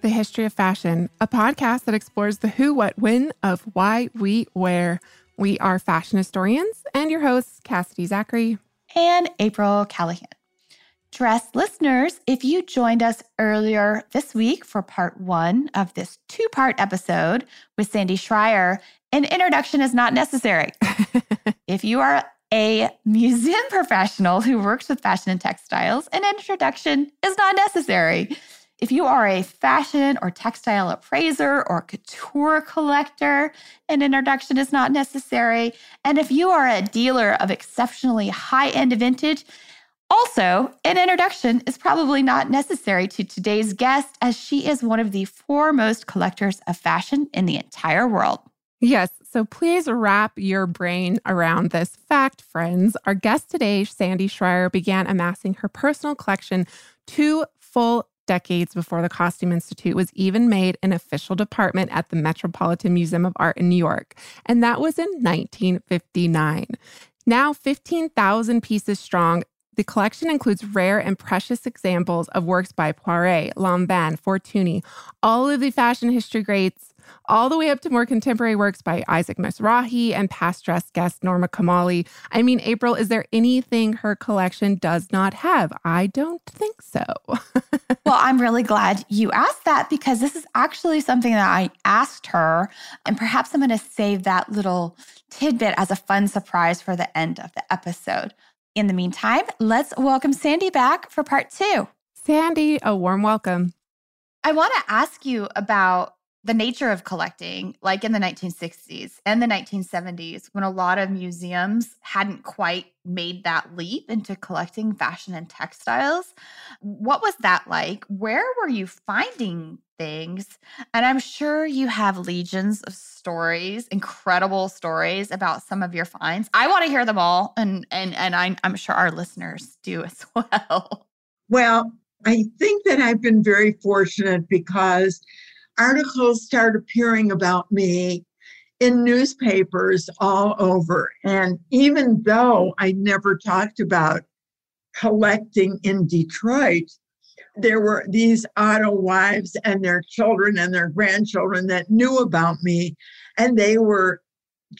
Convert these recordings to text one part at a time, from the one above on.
the history of fashion, a podcast that explores the who, what, when of why we wear. We are fashion historians and your hosts, Cassidy Zachary and April Callahan. Dress listeners, if you joined us earlier this week for part one of this two part episode with Sandy Schreier, an introduction is not necessary. if you are a museum professional who works with fashion and textiles, an introduction is not necessary. If you are a fashion or textile appraiser or couture collector, an introduction is not necessary. And if you are a dealer of exceptionally high end vintage, also, an introduction is probably not necessary to today's guest, as she is one of the foremost collectors of fashion in the entire world. Yes, so please wrap your brain around this fact, friends. Our guest today, Sandy Schreier, began amassing her personal collection two full decades before the Costume Institute was even made an official department at the Metropolitan Museum of Art in New York. And that was in 1959. Now, 15,000 pieces strong, the collection includes rare and precious examples of works by Poiret, Lanvin, Fortuny, all of the fashion history greats, all the way up to more contemporary works by Isaac Mizrahi and past dress guest Norma Kamali. I mean, April, is there anything her collection does not have? I don't think so. well, I'm really glad you asked that because this is actually something that I asked her. And perhaps I'm going to save that little tidbit as a fun surprise for the end of the episode. In the meantime, let's welcome Sandy back for part two. Sandy, a warm welcome. I want to ask you about the nature of collecting, like in the 1960s and the 1970s, when a lot of museums hadn't quite made that leap into collecting fashion and textiles. What was that like? Where were you finding things? And I'm sure you have legions of stories, incredible stories about some of your finds. I want to hear them all, and and and I, I'm sure our listeners do as well. Well, I think that I've been very fortunate because articles start appearing about me in newspapers all over. And even though I never talked about collecting in Detroit, there were these auto wives and their children and their grandchildren that knew about me, and they were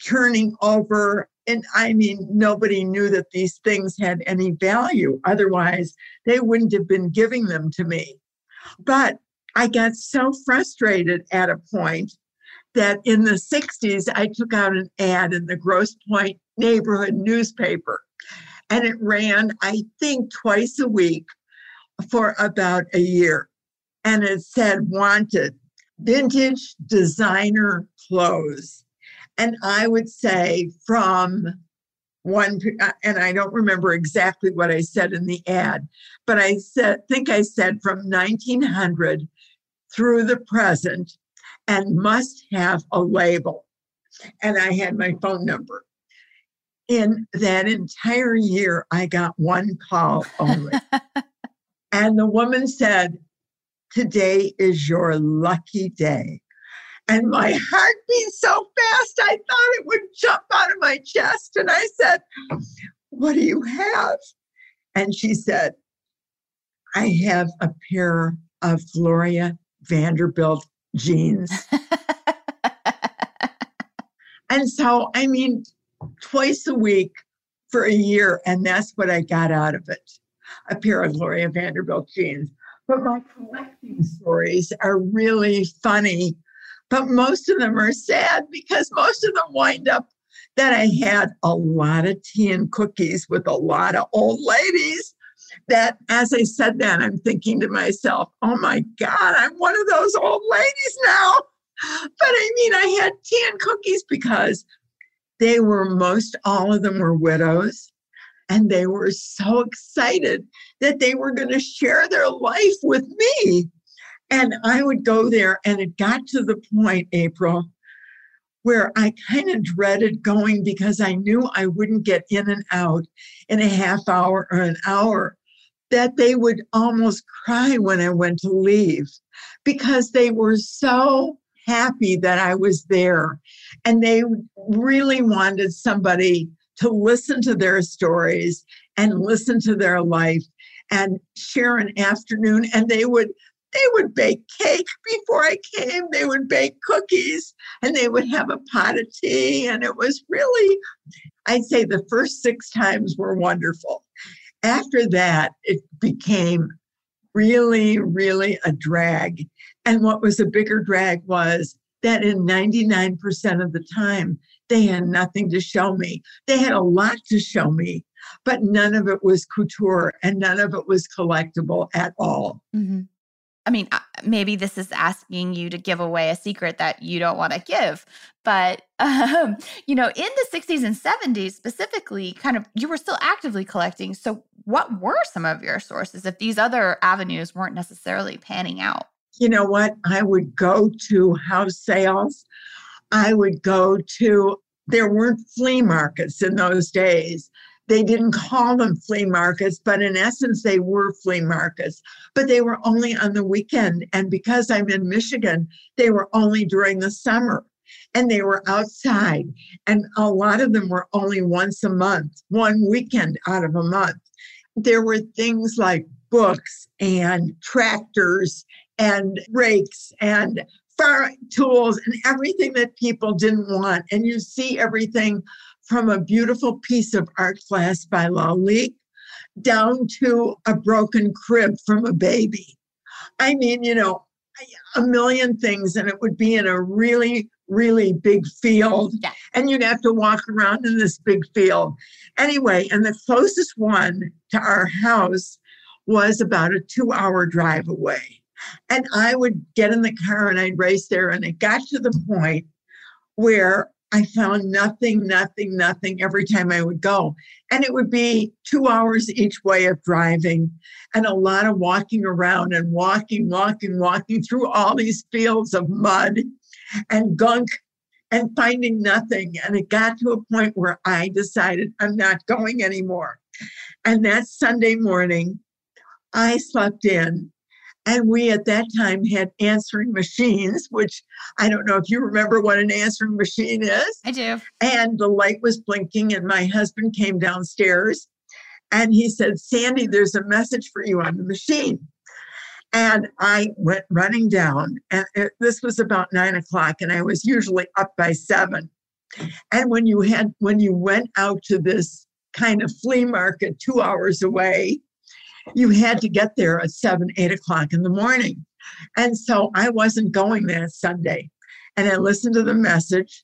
turning over. And I mean, nobody knew that these things had any value. Otherwise, they wouldn't have been giving them to me. But I got so frustrated at a point that in the 60s, I took out an ad in the Grosse Pointe neighborhood newspaper. And it ran, I think, twice a week for about a year. And it said, wanted vintage designer clothes. And I would say from one, uh, and I don't remember exactly what I said in the ad, but I said, think I said from 1900 through the present and must have a label. And I had my phone number. In that entire year, I got one call only. and the woman said, Today is your lucky day. And my heart beat so fast, I thought it would jump out of my chest. And I said, What do you have? And she said, I have a pair of Gloria Vanderbilt jeans. and so, I mean, twice a week for a year, and that's what I got out of it a pair of Gloria Vanderbilt jeans. But my collecting stories are really funny, but most of them are sad because most of them wind up that I had a lot of tea and cookies with a lot of old ladies that as I said that, I'm thinking to myself, oh my God, I'm one of those old ladies now. But I mean, I had tea and cookies because they were most all of them were widows. And they were so excited that they were going to share their life with me. And I would go there, and it got to the point, April, where I kind of dreaded going because I knew I wouldn't get in and out in a half hour or an hour, that they would almost cry when I went to leave because they were so happy that I was there. And they really wanted somebody to listen to their stories and listen to their life and share an afternoon. And they would they would bake cake before I came. They would bake cookies and they would have a pot of tea. And it was really, I'd say the first six times were wonderful. After that, it became really, really a drag. And what was a bigger drag was that in 99% of the time, they had nothing to show me. They had a lot to show me, but none of it was couture and none of it was collectible at all. Mm-hmm. I mean, uh, maybe this is asking you to give away a secret that you don't want to give, but um, you know, in the 60s and 70s specifically, kind of you were still actively collecting. So, what were some of your sources if these other avenues weren't necessarily panning out? You know what? I would go to house sales. I would go to there weren't flea markets in those days they didn't call them flea markets, but in essence, they were flea markets. But they were only on the weekend. And because I'm in Michigan, they were only during the summer and they were outside. And a lot of them were only once a month, one weekend out of a month. There were things like books and tractors and rakes and farm tools and everything that people didn't want. And you see everything from a beautiful piece of art glass by Lalique down to a broken crib from a baby. I mean, you know, a million things, and it would be in a really, really big field. Yeah. And you'd have to walk around in this big field. Anyway, and the closest one to our house was about a two hour drive away. And I would get in the car and I'd race there. And it got to the point where I found nothing, nothing, nothing every time I would go. And it would be two hours each way of driving and a lot of walking around and walking, walking, walking through all these fields of mud and gunk and finding nothing. And it got to a point where I decided I'm not going anymore. And that Sunday morning, I slept in and we at that time had answering machines, which I don't know if you remember what an answering machine is. I do. And the light was blinking, and my husband came downstairs and he said, Sandy, there's a message for you on the machine. And I went running down, and it, this was about nine o'clock, and I was usually up by seven. And when you had when you went out to this kind of flea market two hours away, you had to get there at seven, eight o'clock in the morning. And so I wasn't going that Sunday. And I listened to the message,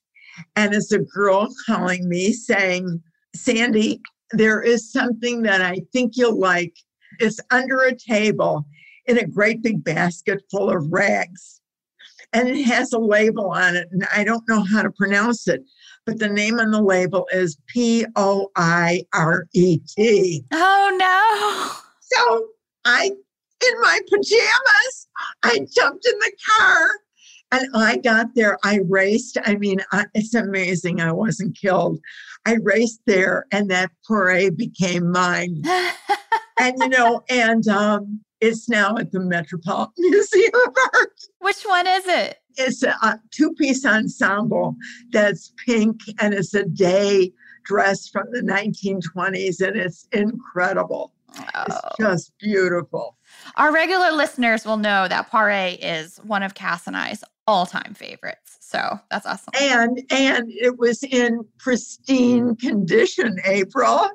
and it's a girl calling me saying, Sandy, there is something that I think you'll like. It's under a table in a great big basket full of rags. And it has a label on it, and I don't know how to pronounce it, but the name on the label is P O I R E T. Oh, no. So I, in my pajamas, I jumped in the car and I got there. I raced. I mean, I, it's amazing I wasn't killed. I raced there and that Poiret became mine. and, you know, and um, it's now at the Metropolitan Museum of Art. Which one is it? It's a, two piece ensemble that's pink and it's a day dress from the 1920s and it's incredible. It's oh. just beautiful. Our regular listeners will know that Poiret is one of Cass and I's all-time favorites. So that's awesome. And and it was in pristine condition, April.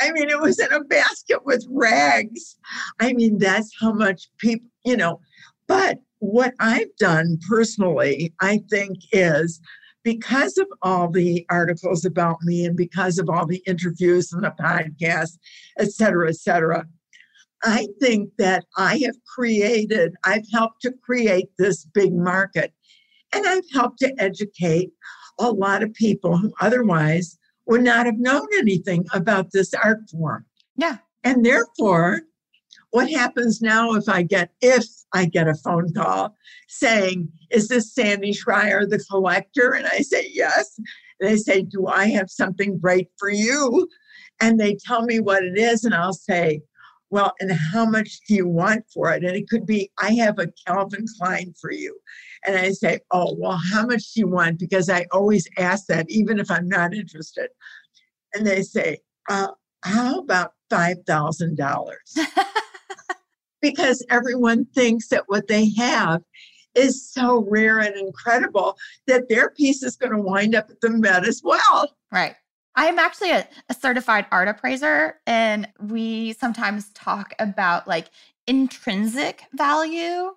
I mean, it was in a basket with rags. I mean, that's how much people, you know. But what I've done personally, I think, is because of all the articles about me and because of all the interviews and the podcast, et cetera, et cetera, I think that I have created, I've helped to create this big market. And I've helped to educate a lot of people who otherwise would not have known anything about this art form. Yeah. And therefore, what happens now if I get, if I get a phone call saying, Is this Sandy Schreier, the collector? And I say, Yes. And they say, Do I have something great for you? And they tell me what it is. And I'll say, Well, and how much do you want for it? And it could be, I have a Calvin Klein for you. And I say, Oh, well, how much do you want? Because I always ask that, even if I'm not interested. And they say, uh, How about $5,000? because everyone thinks that what they have is so rare and incredible that their piece is going to wind up at the Met as well. Right. I'm actually a, a, certified art appraiser, and we sometimes talk about like intrinsic value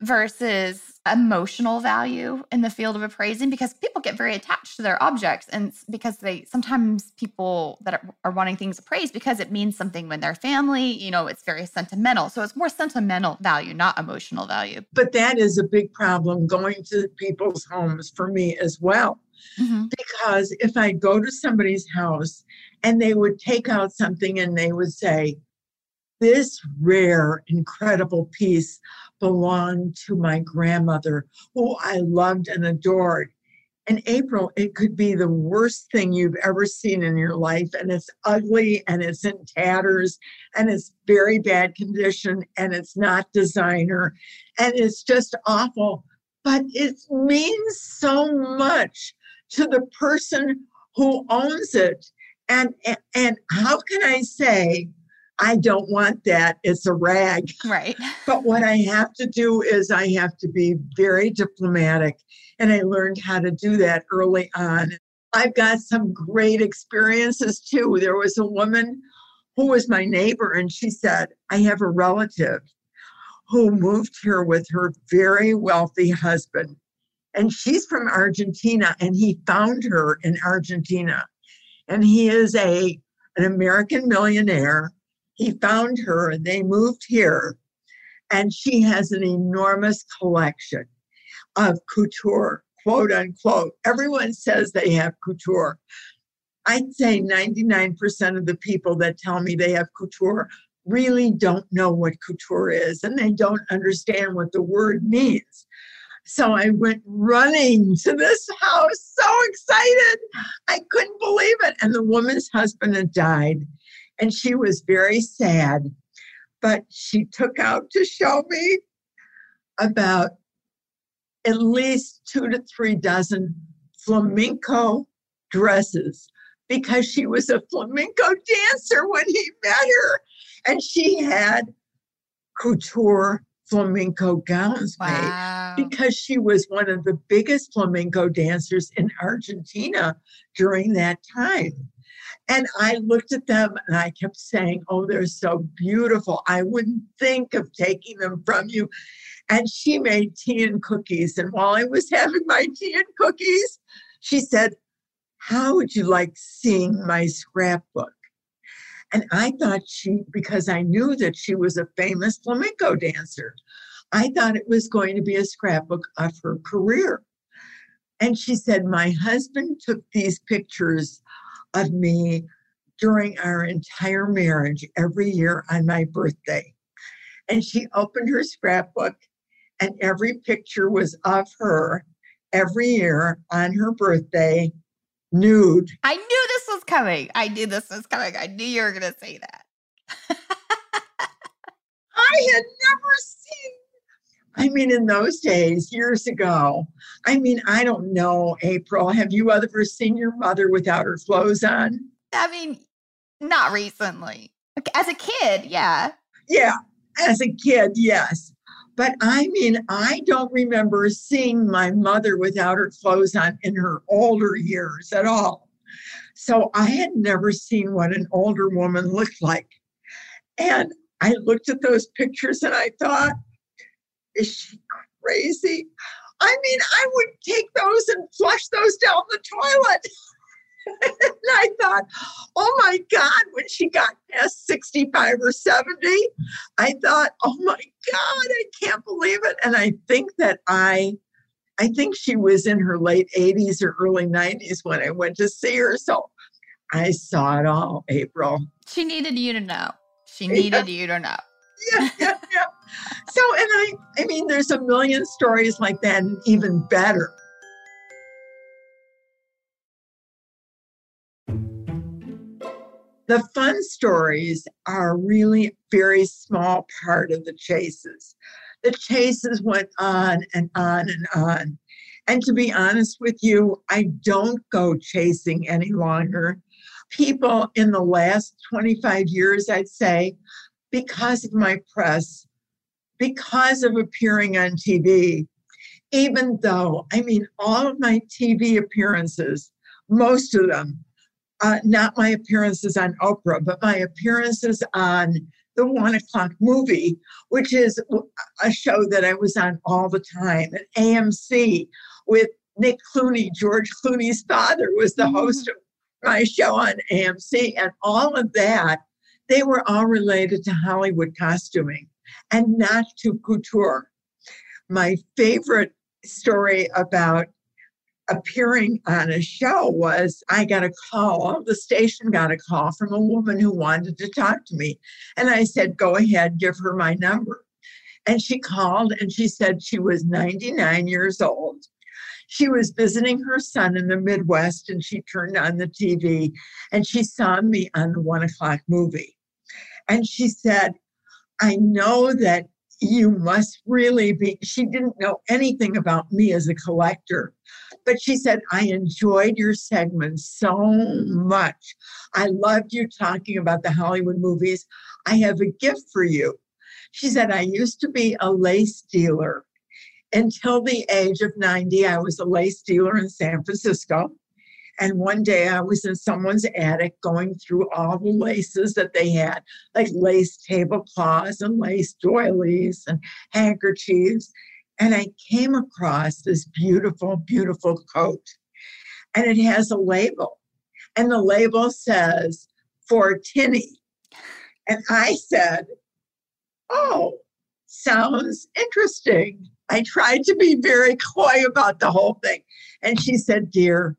versus emotional value in the field of appraising because people get very attached to their objects and because they sometimes people that are, are, wanting things appraised because it means something when they're family you know it's very sentimental. So it's more sentimental value not emotional value. But that is a big problem going to people's homes for me as well mm-hmm. because if i go to somebody's house and they would take out something and they would say this rare incredible piece belonged to my grandmother, who I loved and adored. And April, it could be the worst thing you've ever seen in your life, and it's ugly and it's in tatters and it's very bad condition and it's not designer and it's just awful. But it means so much to the person who owns it. And, and, and how can I say I don't want that. It's a rag. Right. But what I have to do is I have to be very diplomatic. And I learned how to do that early on. I've got some great experiences too. There was a woman who was my neighbor, and she said, I have a relative who moved here with her very wealthy husband. And she's from Argentina, and he found her in Argentina. And he is a an American millionaire he found her and they moved here. And she has an enormous collection of couture, quote unquote. Everyone says they have couture. I'd say 99% of the people that tell me they have couture really don't know what couture is and they don't understand what the word means. So I went running to this house, so excited. I couldn't believe it. And the woman's husband had died and she was very sad. But she took out to show me about at least two to three dozen flamenco dresses because she was a flamenco dancer when he met her. And she had couture flamenco gowns wow. made because she was one of the biggest flamenco dancers in Argentina during that time. And I looked at them and I kept saying, Oh, they're so beautiful. I wouldn't think of taking them from you. And she made tea and cookies. And while I was having my tea and cookies, she said, How would you like seeing my scrapbook? And I thought she, because I knew that she was a famous flamenco dancer, I thought it was going to be a scrapbook of her career. And she said, My husband took these pictures of me during our entire marriage every year on my birthday. And she opened her scrapbook, and every picture was of her every year on her birthday, nude. I knew this was coming. I knew this was coming. I knew you were going to say that. I had never seen I mean, in those days, years ago, I mean, I don't know, April, have you ever seen your mother without her clothes on? I mean, not recently. As a kid, yeah. Yeah, as a kid, yes. But I mean, I don't remember seeing my mother without her clothes on in her older years at all. So I had never seen what an older woman looked like. And I looked at those pictures and I thought, is she crazy? I mean, I would take those and flush those down the toilet. and I thought, oh my God, when she got past 65 or 70, I thought, oh my God, I can't believe it. And I think that I, I think she was in her late 80s or early 90s when I went to see her. So I saw it all, April. She needed you to know. She needed yeah. you to know. Yeah, yeah, yeah. So, and I, I mean, there's a million stories like that, and even better. The fun stories are really very small part of the chases. The chases went on and on and on. And to be honest with you, I don't go chasing any longer. People in the last 25 years, I'd say, because of my press, because of appearing on TV, even though, I mean, all of my TV appearances, most of them, uh, not my appearances on Oprah, but my appearances on the one o'clock movie, which is a show that I was on all the time at AMC with Nick Clooney. George Clooney's father was the mm-hmm. host of my show on AMC, and all of that, they were all related to Hollywood costuming and not to couture. My favorite story about appearing on a show was I got a call, the station got a call from a woman who wanted to talk to me. And I said, Go ahead, give her my number. And she called and she said she was 99 years old. She was visiting her son in the Midwest and she turned on the TV and she saw me on the one o'clock movie. And she said, I know that you must really be. She didn't know anything about me as a collector, but she said, I enjoyed your segment so much. I loved you talking about the Hollywood movies. I have a gift for you. She said, I used to be a lace dealer. Until the age of 90, I was a lace dealer in San Francisco. And one day I was in someone's attic going through all the laces that they had, like lace tablecloths and lace doilies and handkerchiefs. And I came across this beautiful, beautiful coat. And it has a label. And the label says, Fortuny. And I said, Oh, sounds interesting. I tried to be very coy about the whole thing. And she said, Dear,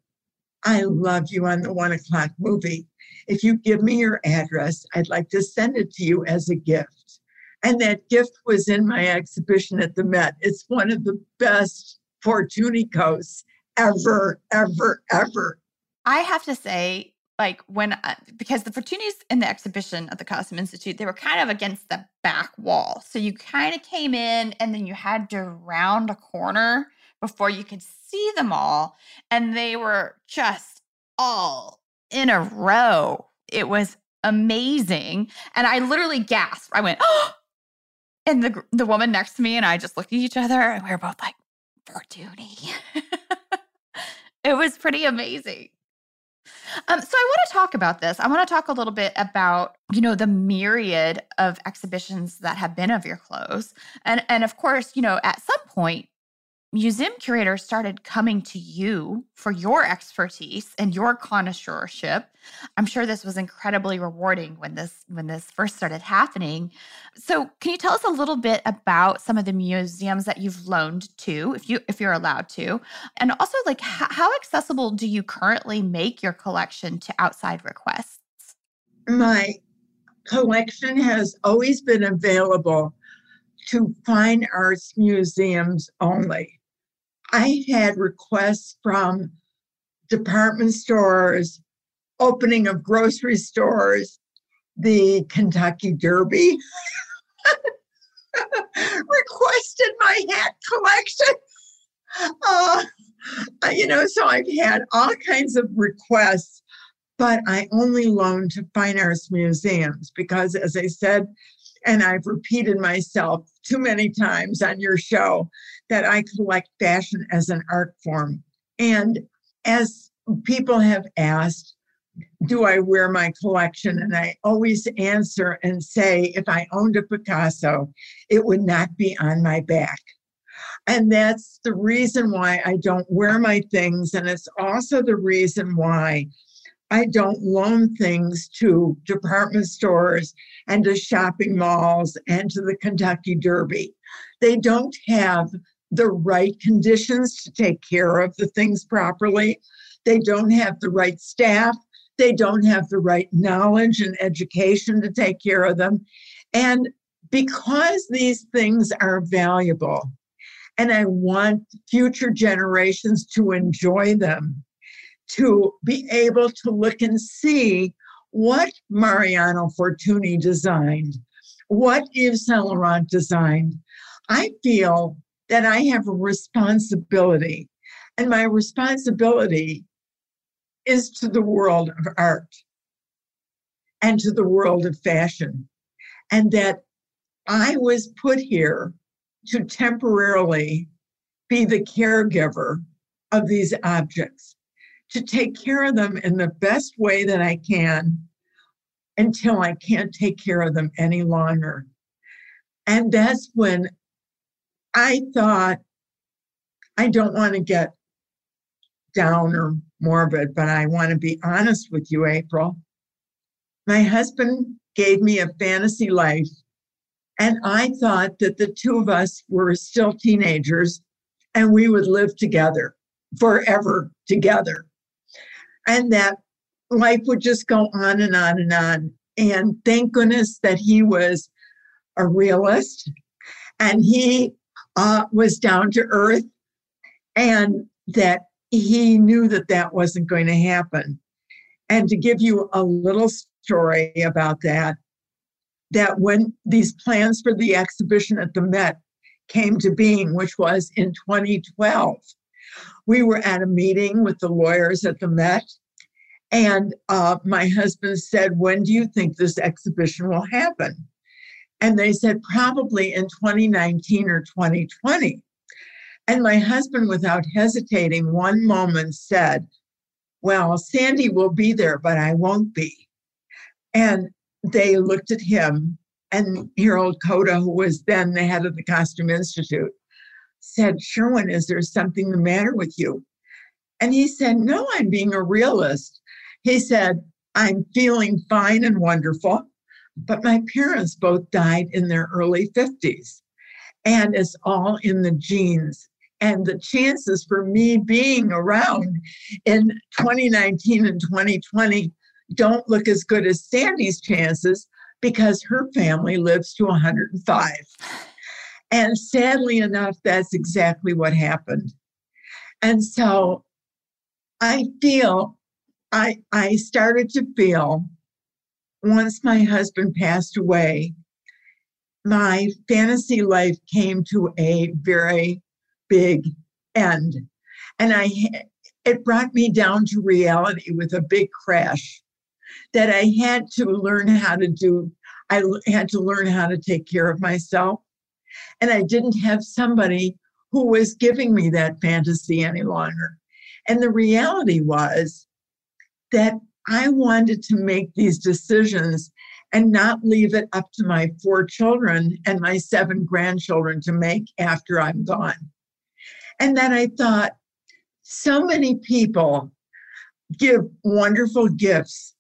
I love you on the one o'clock movie. If you give me your address, I'd like to send it to you as a gift. And that gift was in my exhibition at the Met. It's one of the best Fortunicos ever, ever, ever. I have to say, like when uh, because the Fortunys in the exhibition at the Costume Institute, they were kind of against the back wall. So you kind of came in and then you had to round a corner before you could see them all. And they were just all in a row. It was amazing. And I literally gasped. I went, oh, and the, the woman next to me and I just looked at each other and we were both like, Fortuny. it was pretty amazing. Um, so I want to talk about this. I want to talk a little bit about, you know, the myriad of exhibitions that have been of your clothes. And and of course, you know, at some point museum curators started coming to you for your expertise and your connoisseurship. I'm sure this was incredibly rewarding when this when this first started happening. So can you tell us a little bit about some of the museums that you've loaned to if you if you're allowed to? And also like h- how accessible do you currently make your collection to outside requests? My collection has always been available to fine arts museums only. I had requests from department stores, opening of grocery stores, the Kentucky Derby, requested my hat collection. Uh, you know, so I've had all kinds of requests, but I only loan to fine arts museums because, as I said, and I've repeated myself too many times on your show, that I collect fashion as an art form. And as people have asked, do I wear my collection? And I always answer and say, if I owned a Picasso, it would not be on my back. And that's the reason why I don't wear my things. And it's also the reason why I don't loan things to department stores and to shopping malls and to the Kentucky Derby. They don't have the right conditions to take care of the things properly. They don't have the right staff. They don't have the right knowledge and education to take care of them. And because these things are valuable and I want future generations to enjoy them, to be able to look and see what Mariano Fortuny designed, what Yves Saint Laurent designed. I feel that I have a responsibility, and my responsibility is to the world of art and to the world of fashion, and that I was put here to temporarily be the caregiver of these objects, to take care of them in the best way that I can until I can't take care of them any longer. And that's when I thought, I don't want to get down or morbid, but I want to be honest with you, April. My husband gave me a fantasy life and I thought that the two of us were still teenagers and we would live together forever together. And that life would just go on and on and on. And thank goodness that he was a realist and he uh, was down to earth and that he knew that that wasn't going to happen. And to give you a little story about that, that when these plans for the exhibition at the Met came to being, which was in 2012, we were at a meeting with the lawyers at the Met. And uh, my husband said, When do you think this exhibition will happen? And they said, Probably in 2019 or 2020. And my husband, without hesitating one moment, said, Well, Sandy will be there, but I won't be. And they looked at him, and Harold Koda, who was then the head of the Costume Institute, said, Sherwin, is there something the matter with you? And he said, No, I'm being a realist. He said, I'm feeling fine and wonderful, but my parents both died in their early 50s, and it's all in the genes. And the chances for me being around in 2019 and 2020 don't look as good as Sandy's chances because her family lives to 105. And sadly enough, that's exactly what happened. And so I feel, I, I started to feel once my husband passed away, my fantasy life came to a very big end. And I, it brought me down to reality with a big crash that I had to learn how to do, I had to learn how to take care of myself. And I didn't have somebody who was giving me that fantasy any longer. And the reality was that I wanted to make these decisions and not leave it up to my four children and my seven grandchildren to make after I'm gone. And then I thought, so many people give wonderful gifts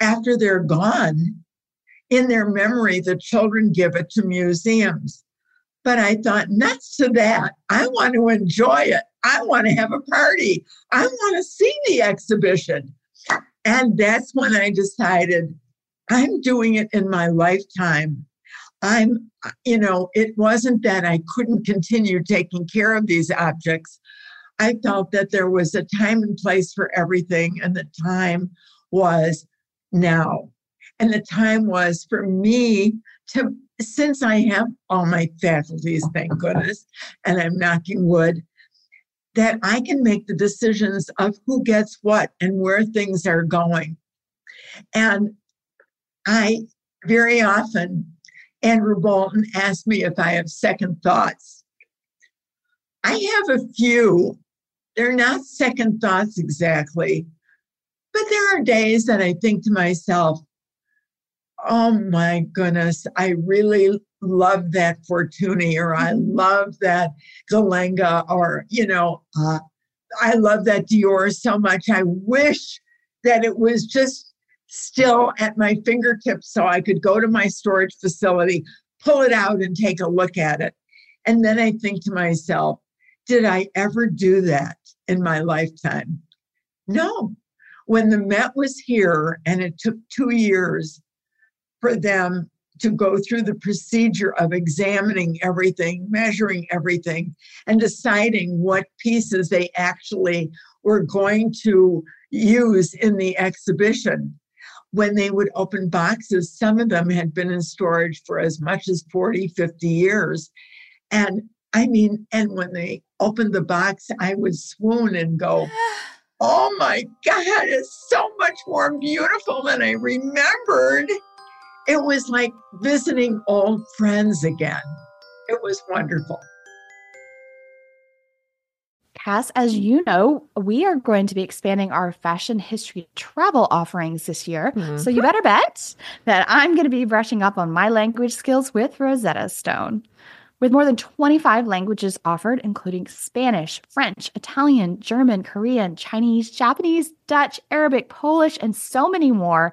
after they're gone, in their memory, the children give it to museums. But I thought, nuts to that. I want to enjoy it. I want to have a party. I want to see the exhibition. And that's when I decided I'm doing it in my lifetime. I'm, you know, it wasn't that I couldn't continue taking care of these objects. I felt that there was a time and place for everything, and the time was now. And the time was for me to, since I have all my faculties, thank goodness, and I'm knocking wood, that I can make the decisions of who gets what and where things are going. And I very often, Andrew Bolton asked me if I have second thoughts. I have a few. They're not second thoughts exactly, but there are days that I think to myself, oh my goodness, I really love that Fortuny, or I mm-hmm. love that Gallenga, or, you know, uh, I love that Dior so much. I wish that it was just still at my fingertips so I could go to my storage facility, pull it out, and take a look at it. And then I think to myself, did I ever do that in my lifetime? No, when the Met was here, and it took two years for them to go through the procedure of examining everything, measuring everything, and deciding what pieces they actually were going to use in the exhibition. When they would open boxes, some of them had been in storage for as much as 40, 50 years. And I mean, and when they opened the box, I would swoon and go, Oh my God, it's so much more beautiful than I remembered. It was like visiting old friends again. It was wonderful. Cass, as you know, we are going to be expanding our fashion history travel offerings this year. Mm-hmm. So you better bet that I'm going to be brushing up on my language skills with Rosetta Stone. With more than 25 languages offered, including Spanish, French, Italian, German, Korean, Chinese, Japanese, Dutch, Arabic, Polish, and so many more,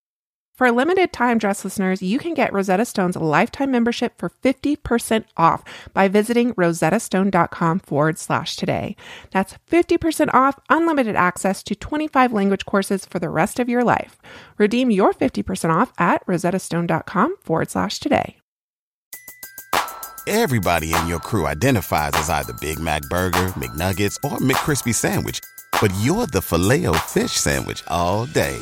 For a limited time, dress listeners, you can get Rosetta Stone's lifetime membership for 50% off by visiting rosettastone.com forward slash today. That's 50% off unlimited access to 25 language courses for the rest of your life. Redeem your 50% off at rosettastone.com forward slash today. Everybody in your crew identifies as either Big Mac Burger, McNuggets, or McCrispy Sandwich, but you're the filet fish Sandwich all day.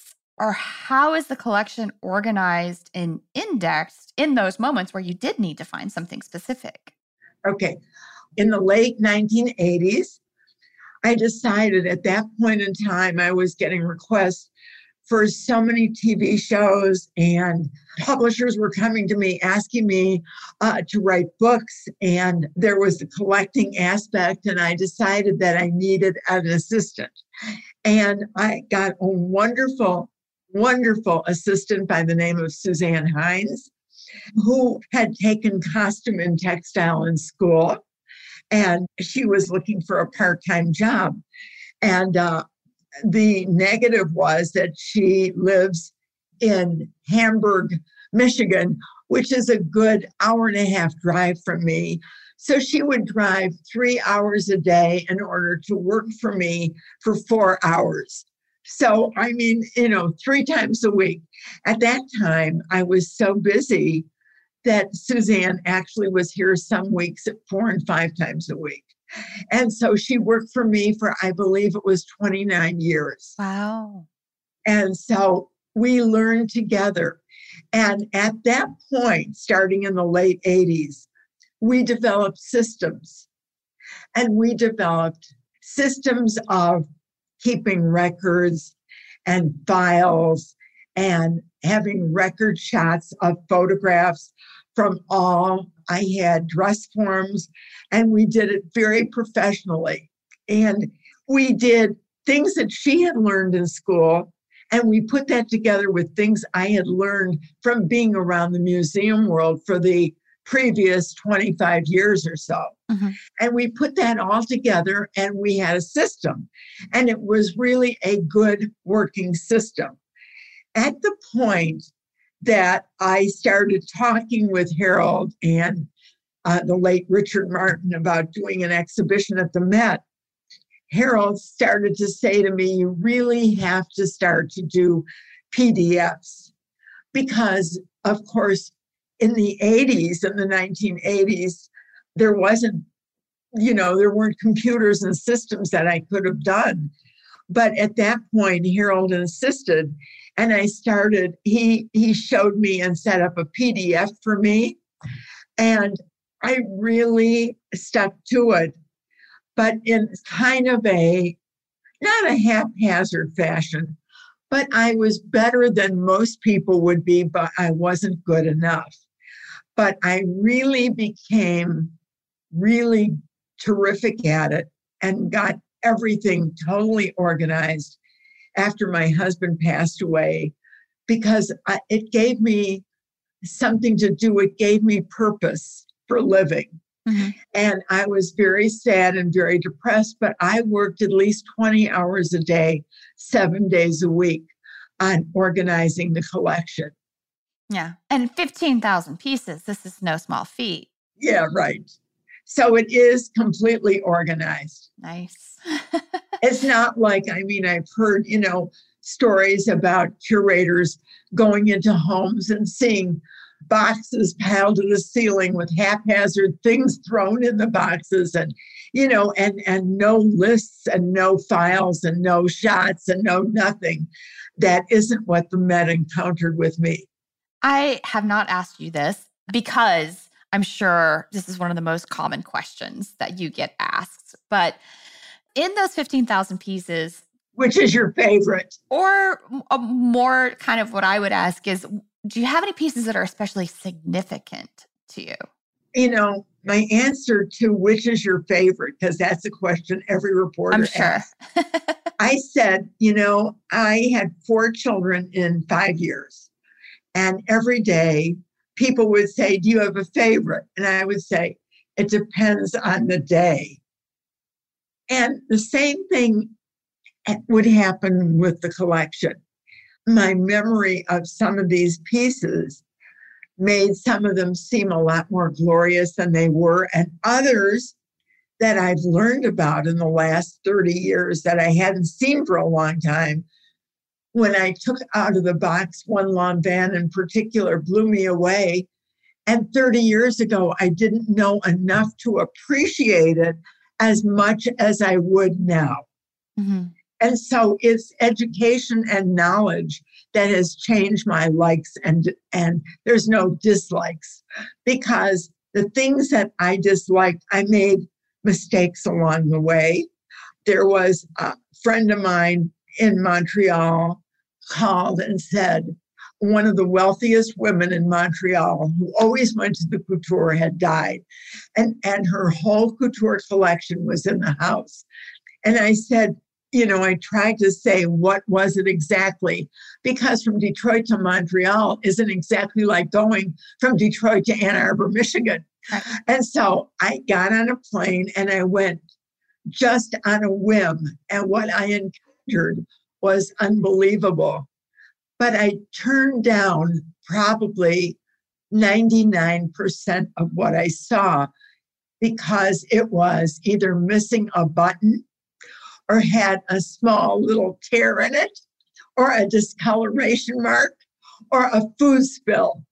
Or how is the collection organized and indexed in those moments where you did need to find something specific? Okay. In the late 1980s, I decided at that point in time I was getting requests for so many TV shows, and publishers were coming to me asking me uh, to write books. And there was the collecting aspect, and I decided that I needed an assistant. And I got a wonderful, wonderful assistant by the name of Suzanne Hines, who had taken costume and textile in school. And she was looking for a part time job. And uh, the negative was that she lives in Hamburg, Michigan, which is a good hour and a half drive from me. So she would drive three hours a day in order to work for me for four hours. So, I mean, you know, three times a week. At that time, I was so busy that Suzanne actually was here some weeks at four and five times a week. And so she worked for me for, I believe it was 29 years. Wow. And so we learned together. And at that point, starting in the late 80s, we developed systems. And we developed systems of keeping records and files and having record shots of photographs from all. I had dress forms and we did it very professionally. And we did things that she had learned in school and we put that together with things I had learned from being around the museum world for the previous 25 years or so. Mm-hmm. And we put that all together and we had a system. And it was really a good working system. At the point that I started talking with Harold and uh, the late Richard Martin about doing an exhibition at the Met, Harold started to say to me, You really have to start to do PDFs. Because, of course, in the 80s, in the 1980s, there wasn't, you know, there weren't computers and systems that I could have done. But at that point, Harold insisted and I started, he he showed me and set up a PDF for me. And I really stuck to it, but in kind of a not a haphazard fashion, but I was better than most people would be, but I wasn't good enough. But I really became really terrific at it and got everything totally organized after my husband passed away because I, it gave me something to do. It gave me purpose for living. Mm-hmm. And I was very sad and very depressed, but I worked at least 20 hours a day, seven days a week on organizing the collection. Yeah. And 15,000 pieces. This is no small feat. Yeah, right. So it is completely organized. Nice. it's not like, I mean, I've heard, you know, stories about curators going into homes and seeing boxes piled to the ceiling with haphazard things thrown in the boxes and you know and and no lists and no files and no shots and no nothing that isn't what the Met encountered with me i have not asked you this because i'm sure this is one of the most common questions that you get asked but in those 15,000 pieces which is your favorite or more kind of what i would ask is do you have any pieces that are especially significant to you? You know, my answer to which is your favorite, because that's a question every reporter I'm sure. I said, you know, I had four children in five years. And every day people would say, Do you have a favorite? And I would say, It depends on the day. And the same thing eh, would happen with the collection my memory of some of these pieces made some of them seem a lot more glorious than they were, and others that I've learned about in the last 30 years that I hadn't seen for a long time. When I took out of the box one Lanvin in particular, blew me away. And 30 years ago, I didn't know enough to appreciate it as much as I would now. Mm-hmm. And so it's education and knowledge that has changed my likes and and there's no dislikes because the things that I disliked, I made mistakes along the way. There was a friend of mine in Montreal called and said, one of the wealthiest women in Montreal who always went to the couture had died. And, and her whole couture collection was in the house. And I said, you know, I tried to say what was it exactly because from Detroit to Montreal isn't exactly like going from Detroit to Ann Arbor, Michigan. And so I got on a plane and I went just on a whim. And what I encountered was unbelievable. But I turned down probably 99% of what I saw because it was either missing a button or had a small little tear in it, or a discoloration mark, or a food spill.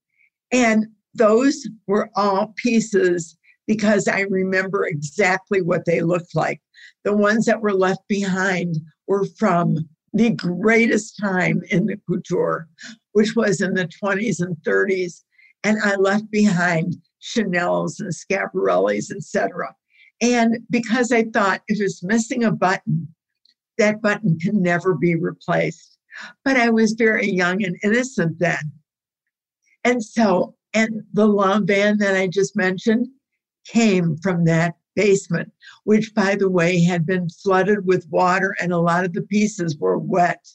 And those were all pieces because I remember exactly what they looked like. The ones that were left behind were from the greatest time in the couture, which was in the 20s and 30s. And I left behind Chanel's and Schiaparelli's, etc. And because I thought if it's missing a button, that button can never be replaced. But I was very young and innocent then. And so, and the Lanvin that I just mentioned came from that basement, which, by the way, had been flooded with water and a lot of the pieces were wet.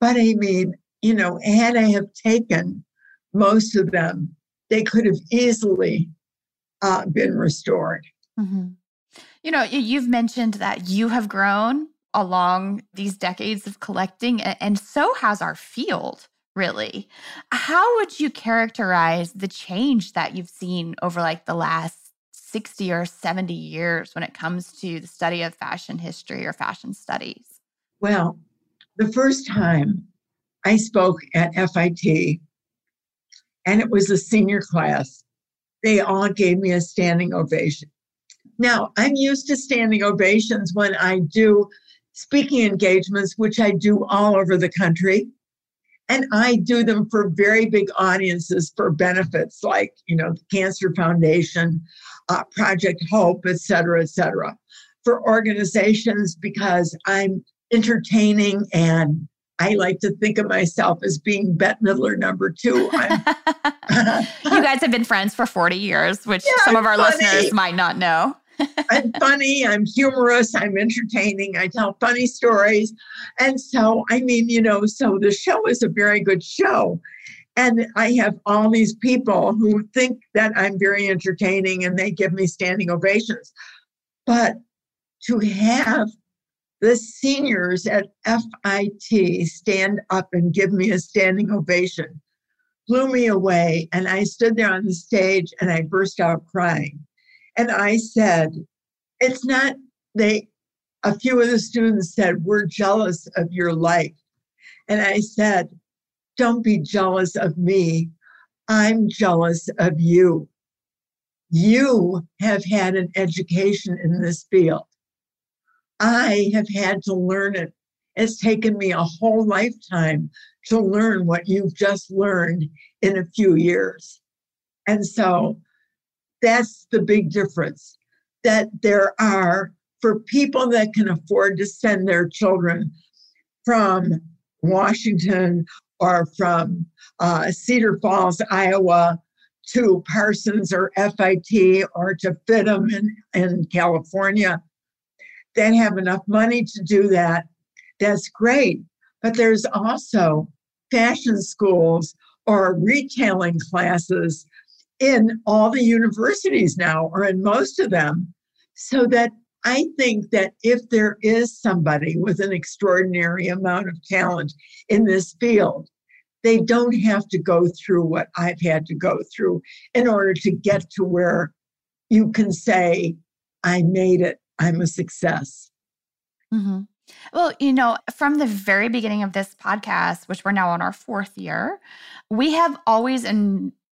But I mean, you know, had I have taken most of them, they could have easily uh, been restored. Mm-hmm. You know, you've mentioned that you have grown along these decades of collecting, and so has our field, really. How would you characterize the change that you've seen over like the last 60 or 70 years when it comes to the study of fashion history or fashion studies? Well, the first time I spoke at FIT, and it was a senior class, they all gave me a standing ovation. Now, I'm used to standing ovations when I do speaking engagements, which I do all over the country. And I do them for very big audiences for benefits like, you know, the Cancer Foundation, uh, Project Hope, et cetera, et cetera. For organizations because I'm entertaining and I like to think of myself as being Bette Midler number two. you guys have been friends for 40 years, which yeah, some of our funny. listeners might not know. I'm funny, I'm humorous, I'm entertaining, I tell funny stories. And so, I mean, you know, so the show is a very good show. And I have all these people who think that I'm very entertaining and they give me standing ovations. But to have the seniors at FIT stand up and give me a standing ovation blew me away. And I stood there on the stage and I burst out crying. And I said, it's not, they, a few of the students said, we're jealous of your life. And I said, don't be jealous of me. I'm jealous of you. You have had an education in this field. I have had to learn it. It's taken me a whole lifetime to learn what you've just learned in a few years. And so that's the big difference that there are for people that can afford to send their children from Washington or from uh, Cedar Falls, Iowa, to Parsons or FIT or to FIDM in, in California that have enough money to do that, that's great. But there's also fashion schools or retailing classes in all the universities now, or in most of them. So that I think that if there is somebody with an extraordinary amount of talent in this field, they don't have to go through what I've had to go through in order to get to where you can say, I made it, I'm a success. Mm-hmm. Well, you know, from the very beginning of this podcast, which we're now on our fourth year, we have always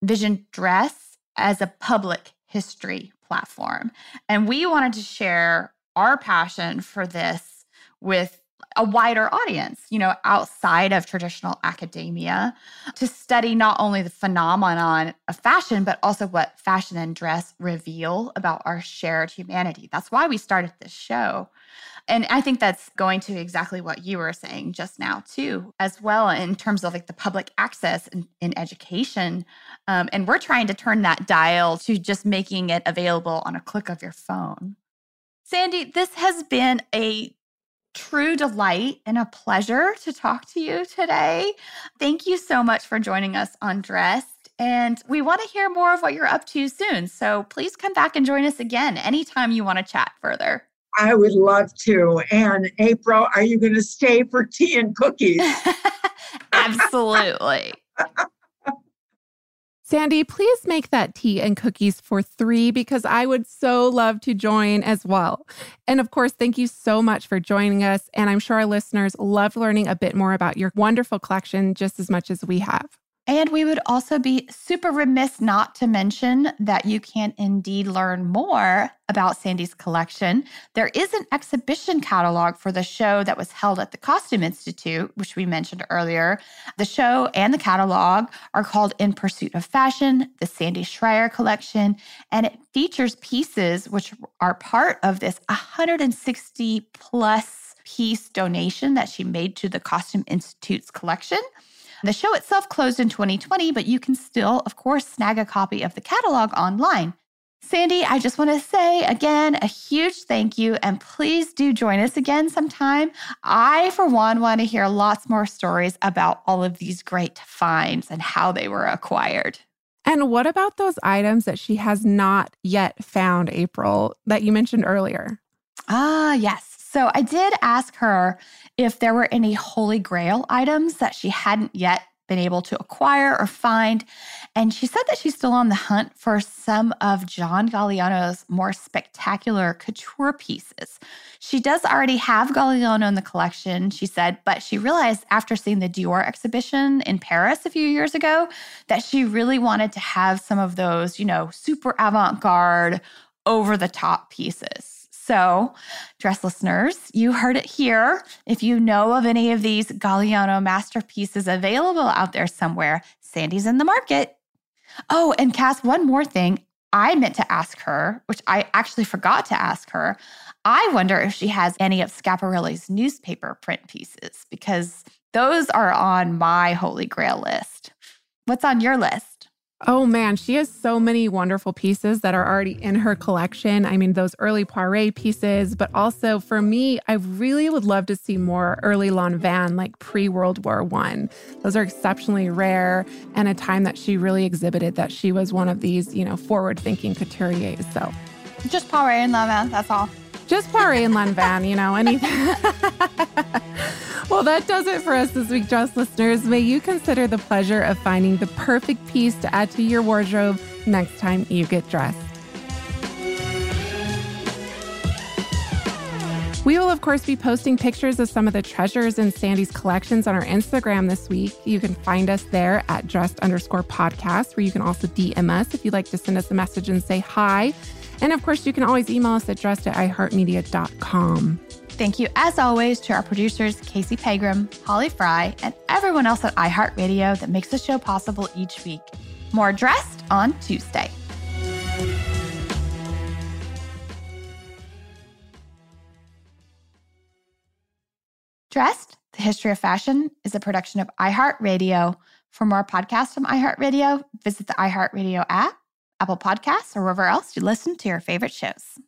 envisioned dress as a public history platform. And we wanted to share our passion for this with a wider audience, you know, outside of traditional academia to study not only the phenomenon of fashion, but also what fashion and dress reveal about our shared humanity. That's why we started this show. And I think that's going to exactly what you were saying just now, too, as well, in terms of like the public access in, in education. Um, and we're trying to turn that dial to just making it available on a click of your phone. Sandy, this has been a true delight and a pleasure to talk to you today. Thank you so much for joining us on Dressed. And we want to hear more of what you're up to soon. So please come back and join us again anytime you want to chat further. I would love to. And April, are you going to stay for tea and cookies? Absolutely. Sandy, please make that tea and cookies for three because I would so love to join as well. And of course, thank you so much for joining us. And I'm sure our listeners loved learning a bit more about your wonderful collection just as much as we have. And we would also be super remiss not to mention that you can indeed learn more about Sandy's collection. There is an exhibition catalog for the show that was held at the Costume Institute, which we mentioned earlier. The show and the catalog are called In Pursuit of Fashion, the Sandy Schreier collection, and it features pieces which are part of this 160 plus piece donation that she made to the Costume Institute's collection. The show itself closed in 2020, but you can still, of course, snag a copy of the catalog online. Sandy, I just want to say again a huge thank you and please do join us again sometime. I, for one, want to hear lots more stories about all of these great finds and how they were acquired. And what about those items that she has not yet found, April, that you mentioned earlier? Ah, yes. So I did ask her if there were any holy grail items that she hadn't yet been able to acquire or find. And she said that she's still on the hunt for some of John Galliano's more spectacular couture pieces. She does already have Galliano in the collection, she said, but she realized after seeing the Dior exhibition in Paris a few years ago that she really wanted to have some of those, you know, super avant garde, over the top pieces. So, dress listeners, you heard it here. If you know of any of these Galliano masterpieces available out there somewhere, Sandy's in the market. Oh, and Cass, one more thing. I meant to ask her, which I actually forgot to ask her. I wonder if she has any of Schiaparelli's newspaper print pieces because those are on my holy grail list. What's on your list? Oh man, she has so many wonderful pieces that are already in her collection. I mean, those early Poiret pieces, but also for me, I really would love to see more early Lanvin, like pre World War One. Those are exceptionally rare, and a time that she really exhibited that she was one of these, you know, forward-thinking couturiers. So, just Poiret and Lanvin. That's all. Just Poiret and Lanvin. You know, anything. Well, that does it for us this week, Dress listeners. May you consider the pleasure of finding the perfect piece to add to your wardrobe next time you get dressed. We will, of course, be posting pictures of some of the treasures in Sandy's collections on our Instagram this week. You can find us there at dressed underscore podcast, where you can also DM us if you'd like to send us a message and say hi. And of course, you can always email us at dressed at iheartmedia.com. Thank you, as always, to our producers, Casey Pegram, Holly Fry, and everyone else at iHeartRadio that makes the show possible each week. More dressed on Tuesday. Dressed, the history of fashion, is a production of iHeartRadio. For more podcasts from iHeartRadio, visit the iHeartRadio app, Apple Podcasts, or wherever else you listen to your favorite shows.